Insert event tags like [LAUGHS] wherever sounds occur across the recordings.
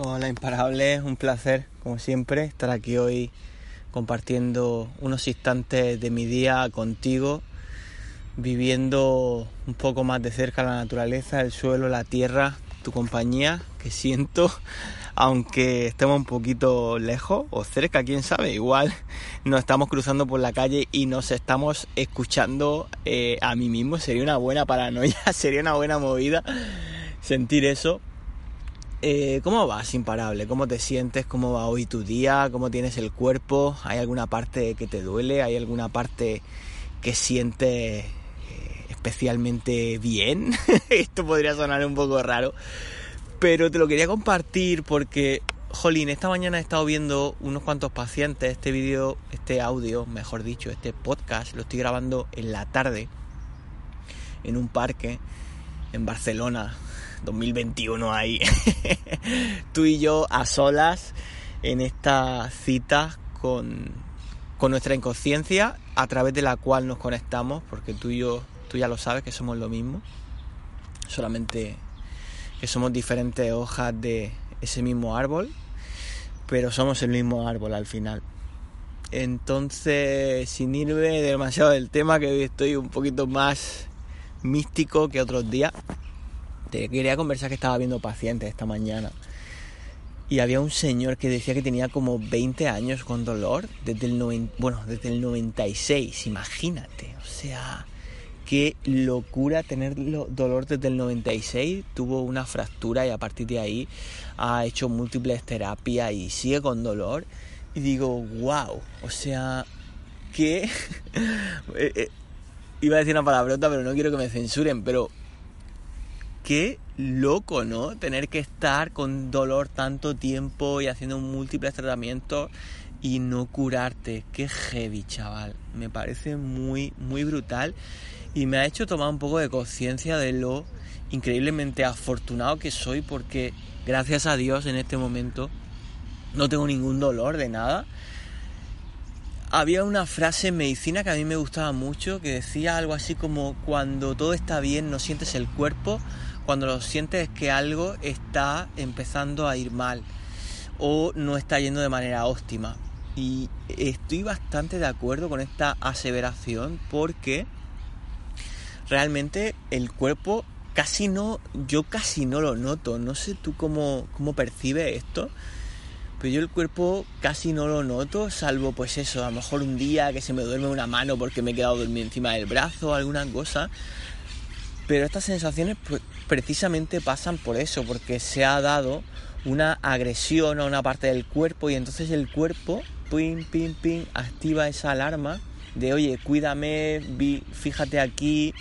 Hola imparable, un placer como siempre estar aquí hoy compartiendo unos instantes de mi día contigo, viviendo un poco más de cerca la naturaleza, el suelo, la tierra, tu compañía que siento, [LAUGHS] aunque estemos un poquito lejos o cerca, quién sabe, igual [LAUGHS] nos estamos cruzando por la calle y nos estamos escuchando eh, a mí mismo, sería una buena paranoia, [LAUGHS] sería una buena movida sentir eso eh, ¿Cómo vas, imparable? ¿Cómo te sientes? ¿Cómo va hoy tu día? ¿Cómo tienes el cuerpo? ¿Hay alguna parte que te duele? ¿Hay alguna parte que sientes eh, especialmente bien? [LAUGHS] Esto podría sonar un poco raro, pero te lo quería compartir porque, jolín, esta mañana he estado viendo unos cuantos pacientes. Este vídeo, este audio, mejor dicho, este podcast, lo estoy grabando en la tarde en un parque en Barcelona, 2021 ahí. [LAUGHS] Tú y yo a solas en esta cita con, con nuestra inconsciencia a través de la cual nos conectamos, porque tú y yo, tú ya lo sabes que somos lo mismo, solamente que somos diferentes hojas de ese mismo árbol, pero somos el mismo árbol al final. Entonces, sin irme demasiado del tema, que hoy estoy un poquito más místico que otros días, te quería conversar que estaba viendo pacientes esta mañana. Y había un señor que decía que tenía como 20 años con dolor desde el, bueno, desde el 96, imagínate. O sea, qué locura tener dolor desde el 96. Tuvo una fractura y a partir de ahí ha hecho múltiples terapias y sigue con dolor. Y digo, wow, o sea, que... [LAUGHS] Eh, eh, iba a decir una palabrota, pero no quiero que me censuren, pero qué loco, ¿no? Tener que estar con dolor tanto tiempo y haciendo múltiples tratamientos y no curarte. Qué heavy, chaval. Me parece muy, muy brutal y me ha hecho tomar un poco de conciencia de lo increíblemente afortunado que soy porque gracias a Dios en este momento no tengo ningún dolor de nada. Había una frase en medicina que a mí me gustaba mucho que decía algo así como cuando todo está bien no sientes el cuerpo, cuando lo sientes que algo está empezando a ir mal o no está yendo de manera óptima. Y estoy bastante de acuerdo con esta aseveración porque realmente el cuerpo casi no, yo casi no lo noto. No sé tú cómo, cómo percibes esto, pero yo el cuerpo casi no lo noto, salvo pues eso, a lo mejor un día que se me duerme una mano porque me he quedado dormido encima del brazo alguna cosa. Pero estas sensaciones pues, precisamente pasan por eso, porque se ha dado una agresión a una parte del cuerpo y entonces el cuerpo, pim, pim, pim, activa esa alarma de, oye, cuídame, fíjate aquí.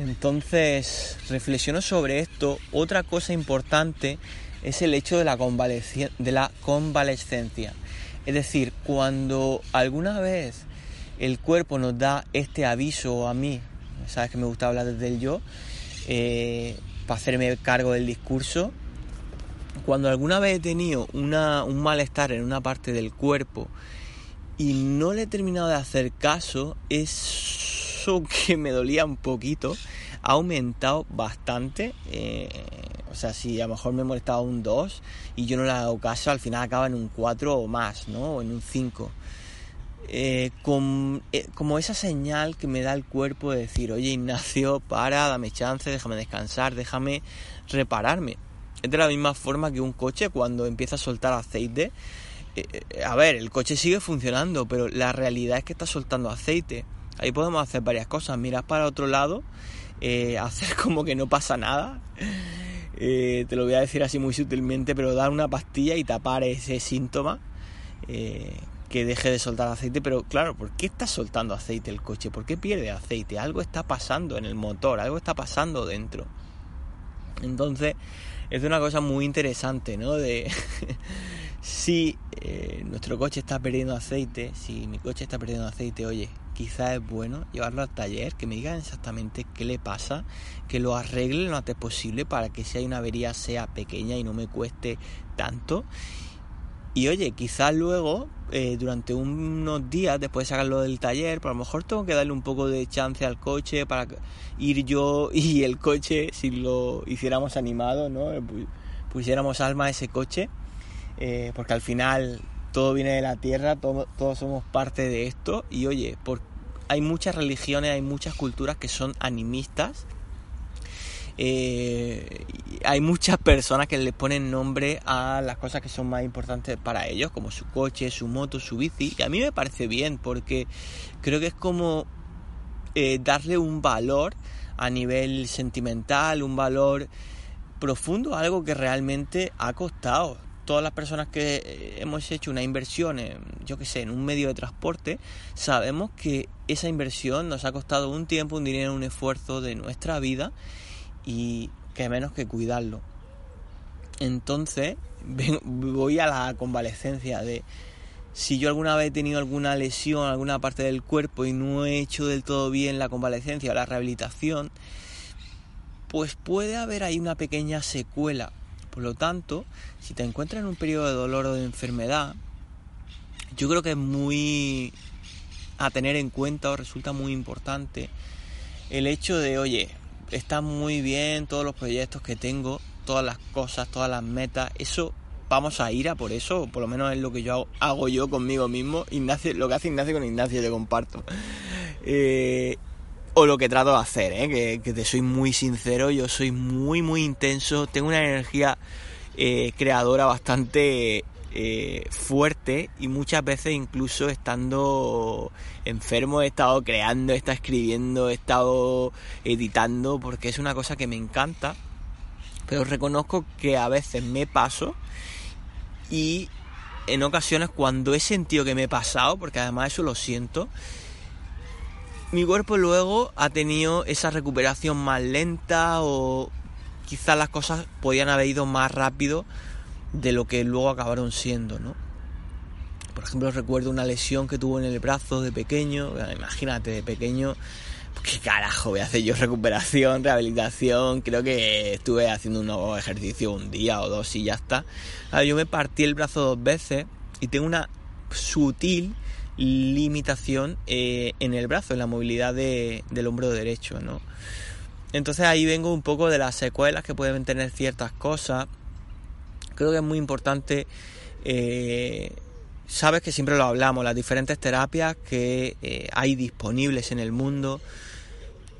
Entonces, reflexiono sobre esto. Otra cosa importante es el hecho de la, de la convalescencia. Es decir, cuando alguna vez el cuerpo nos da este aviso a mí sabes que me gusta hablar desde el yo, eh, para hacerme cargo del discurso. Cuando alguna vez he tenido un malestar en una parte del cuerpo y no le he terminado de hacer caso, eso [LAUGHS] que me dolía un poquito ha aumentado bastante. Eh, o sea, si a lo mejor me he molestado un 2 y yo no le he dado caso, al final acaba en un 4 o más, ¿no? O en un 5. Eh, con, eh, como esa señal que me da el cuerpo de decir, oye Ignacio, para, dame chance, déjame descansar, déjame repararme. Es de la misma forma que un coche cuando empieza a soltar aceite. Eh, a ver, el coche sigue funcionando, pero la realidad es que está soltando aceite. Ahí podemos hacer varias cosas, mirar para otro lado, [LAUGHS] hacer como que no pasa nada. te lo voy a decir así muy sutilmente, pero dar una pastilla y tapar ese síntoma que deje de soltar aceite, pero claro, ¿por qué está soltando aceite el coche? ¿Por qué pierde aceite? Algo está pasando en el motor, algo está pasando dentro. Entonces, es una cosa muy interesante, ¿no? De [LAUGHS] si eh, nuestro coche está perdiendo aceite, si mi coche está perdiendo aceite, oye, quizás es bueno llevarlo al taller, que me digan exactamente qué le pasa, que lo arregle lo antes posible para que si hay una avería sea pequeña y no me cueste tanto. Y oye, quizás luego, eh, durante unos días después de sacarlo del taller, pues a lo mejor tengo que darle un poco de chance al coche para ir yo [LAUGHS] y el coche, si lo hiciéramos animado, ¿no? Pusiéramos alma a ese coche, eh, porque al final todo viene de la tierra, todos somos parte de esto. Y oye, hay muchas religiones, hay muchas culturas que son animistas eh, hay muchas personas que le ponen nombre a las cosas que son más importantes para ellos, como su coche, su moto, su bici. Y a mí me parece bien porque creo que es como eh, darle un valor a nivel sentimental, un valor profundo, algo que realmente ha costado. Todas las personas que eh, hemos hecho una inversión, en, yo que sé, en un medio de transporte, sabemos que esa inversión nos ha costado un tiempo, un dinero, un esfuerzo de nuestra vida y que menos que cuidarlo. Entonces [LAUGHS] voy a la convalecencia de si yo alguna vez he tenido alguna lesión, alguna parte del cuerpo y no he hecho del todo bien la convalecencia o la rehabilitación, pues puede haber ahí una pequeña secuela. Por lo tanto, si te encuentras en un periodo de dolor o de enfermedad, yo creo que es muy a tener en cuenta o resulta muy importante el hecho de, oye, está muy bien todos los proyectos que tengo, todas las cosas, todas las metas, eso vamos a ir a por eso, por lo menos es lo que yo hago, yo conmigo mismo, Ignacio, lo que hace Ignacio con Ignacio te comparto. Eh, o lo que trato de hacer, ¿eh? que, que, te soy muy sincero, yo soy muy muy intenso, tengo una energía eh, creadora bastante eh, fuerte y muchas veces incluso estando enfermo he estado creando, he estado escribiendo, he estado editando porque es una cosa que me encanta, pero reconozco que a veces me paso y en ocasiones cuando he sentido que me he pasado, porque además eso lo siento, mi cuerpo luego ha tenido esa recuperación más lenta o quizás las cosas podían haber ido más rápido de lo que luego acabaron siendo, ¿no? Por ejemplo, recuerdo una lesión que tuvo en el brazo de pequeño, imagínate, de pequeño, ¿qué carajo voy a hacer yo? [LAUGHS] Recuperación, rehabilitación, creo que estuve haciendo un ejercicio un día o dos y ya está. yo me partí el brazo dos veces y tengo una sutil limitación eh, en el brazo, en la movilidad del hombro derecho, ¿no? Entonces ahí vengo un poco de las secuelas que pueden tener ciertas cosas creo que es muy importante, eh, sabes que siempre lo hablamos, las diferentes terapias que eh, hay disponibles en el mundo.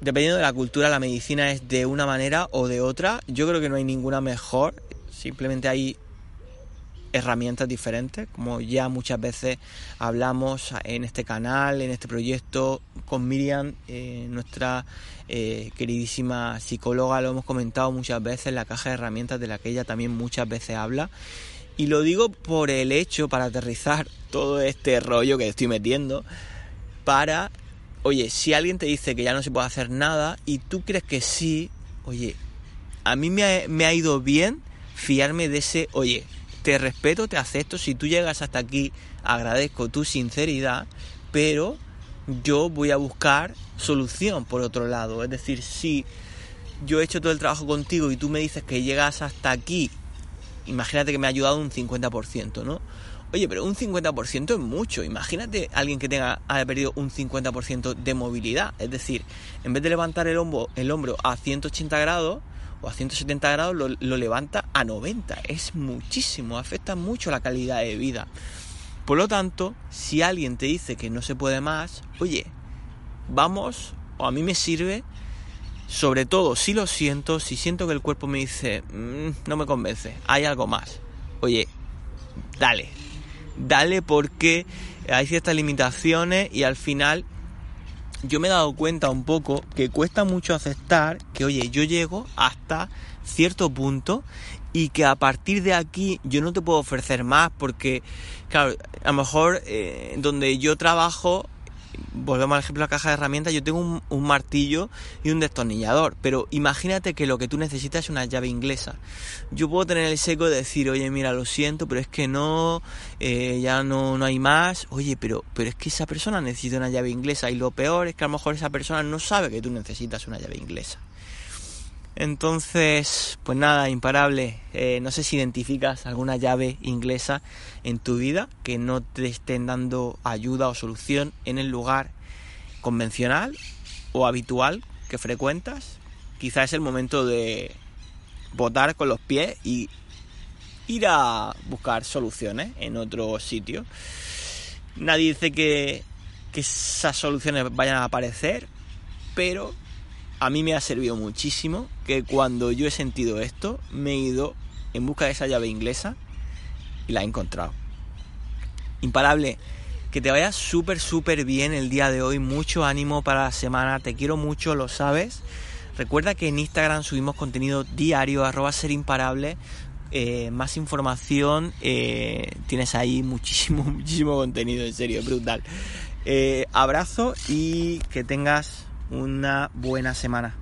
Dependiendo de la cultura, la medicina es de una manera o de otra. Yo creo que no hay ninguna mejor, simplemente hay herramientas diferentes, como ya muchas veces hablamos en este canal, en este proyecto con Miriam, eh, nuestra eh, queridísima psicóloga, lo hemos comentado muchas veces, la caja de herramientas de la que ella también muchas veces habla. Y lo digo por el hecho, para aterrizar todo este rollo que estoy metiendo, para, oye, si alguien te dice que ya no se puede hacer nada y tú crees que sí, oye, a mí me me ha ido bien fiarme de ese, oye, te respeto, te acepto, si tú llegas hasta aquí agradezco tu sinceridad, pero yo voy a buscar solución por otro lado. Es decir, si yo he hecho todo el trabajo contigo y tú me dices que llegas hasta aquí, imagínate que me ha ayudado un 50%, ¿no? Oye, pero un 50% es mucho. Imagínate alguien que tenga haya perdido un 50% de movilidad. Es decir, en vez de levantar el hombro, el hombro a 180 grados, o a 170 grados lo, levanta a 90. Es muchísimo, afecta mucho la calidad de vida. Por lo tanto, si alguien te dice que no se puede más, oye, vamos, o a mí me sirve, sobre todo si lo siento, si siento que el cuerpo me dice, mm, no me convence, hay algo más. Oye, dale, dale porque hay ciertas limitaciones y al final yo me he dado cuenta un poco que cuesta mucho aceptar que, oye, yo llego hasta cierto punto y que a partir de aquí yo no te puedo ofrecer más porque, claro, a lo mejor eh, donde yo trabajo volvemos al ejemplo de la caja de herramientas, yo tengo un, martillo y un destornillador, pero imagínate que lo que tú necesitas es una llave inglesa. Yo puedo tener el seco de decir, oye, mira, lo siento, pero es que no, eh, ya no, no hay más. Oye, pero, pero es que esa persona necesita una llave inglesa y lo peor es que a lo mejor esa persona no sabe que tú necesitas una llave inglesa. Entonces, pues nada, imparable. Eh, no sé si identificas alguna llave inglesa en tu vida que no te estén dando ayuda o solución en el lugar convencional o habitual que frecuentas. Quizá es el momento de votar con los pies y ir a buscar soluciones en otro sitio. Nadie dice que, que esas soluciones vayan a aparecer, pero a mí me ha servido muchísimo que cuando yo he sentido esto, me he ido en busca de esa llave inglesa y la he encontrado. Imparable, que te vaya súper, súper bien el día de hoy, mucho ánimo para la semana, te quiero mucho, lo sabes. Recuerda que en Instagram subimos contenido diario, arroba ser imparable. Eh, más información, eh, tienes ahí muchísimo, [LAUGHS] muchísimo contenido, en serio, brutal. Eh, abrazo y que tengas una buena semana.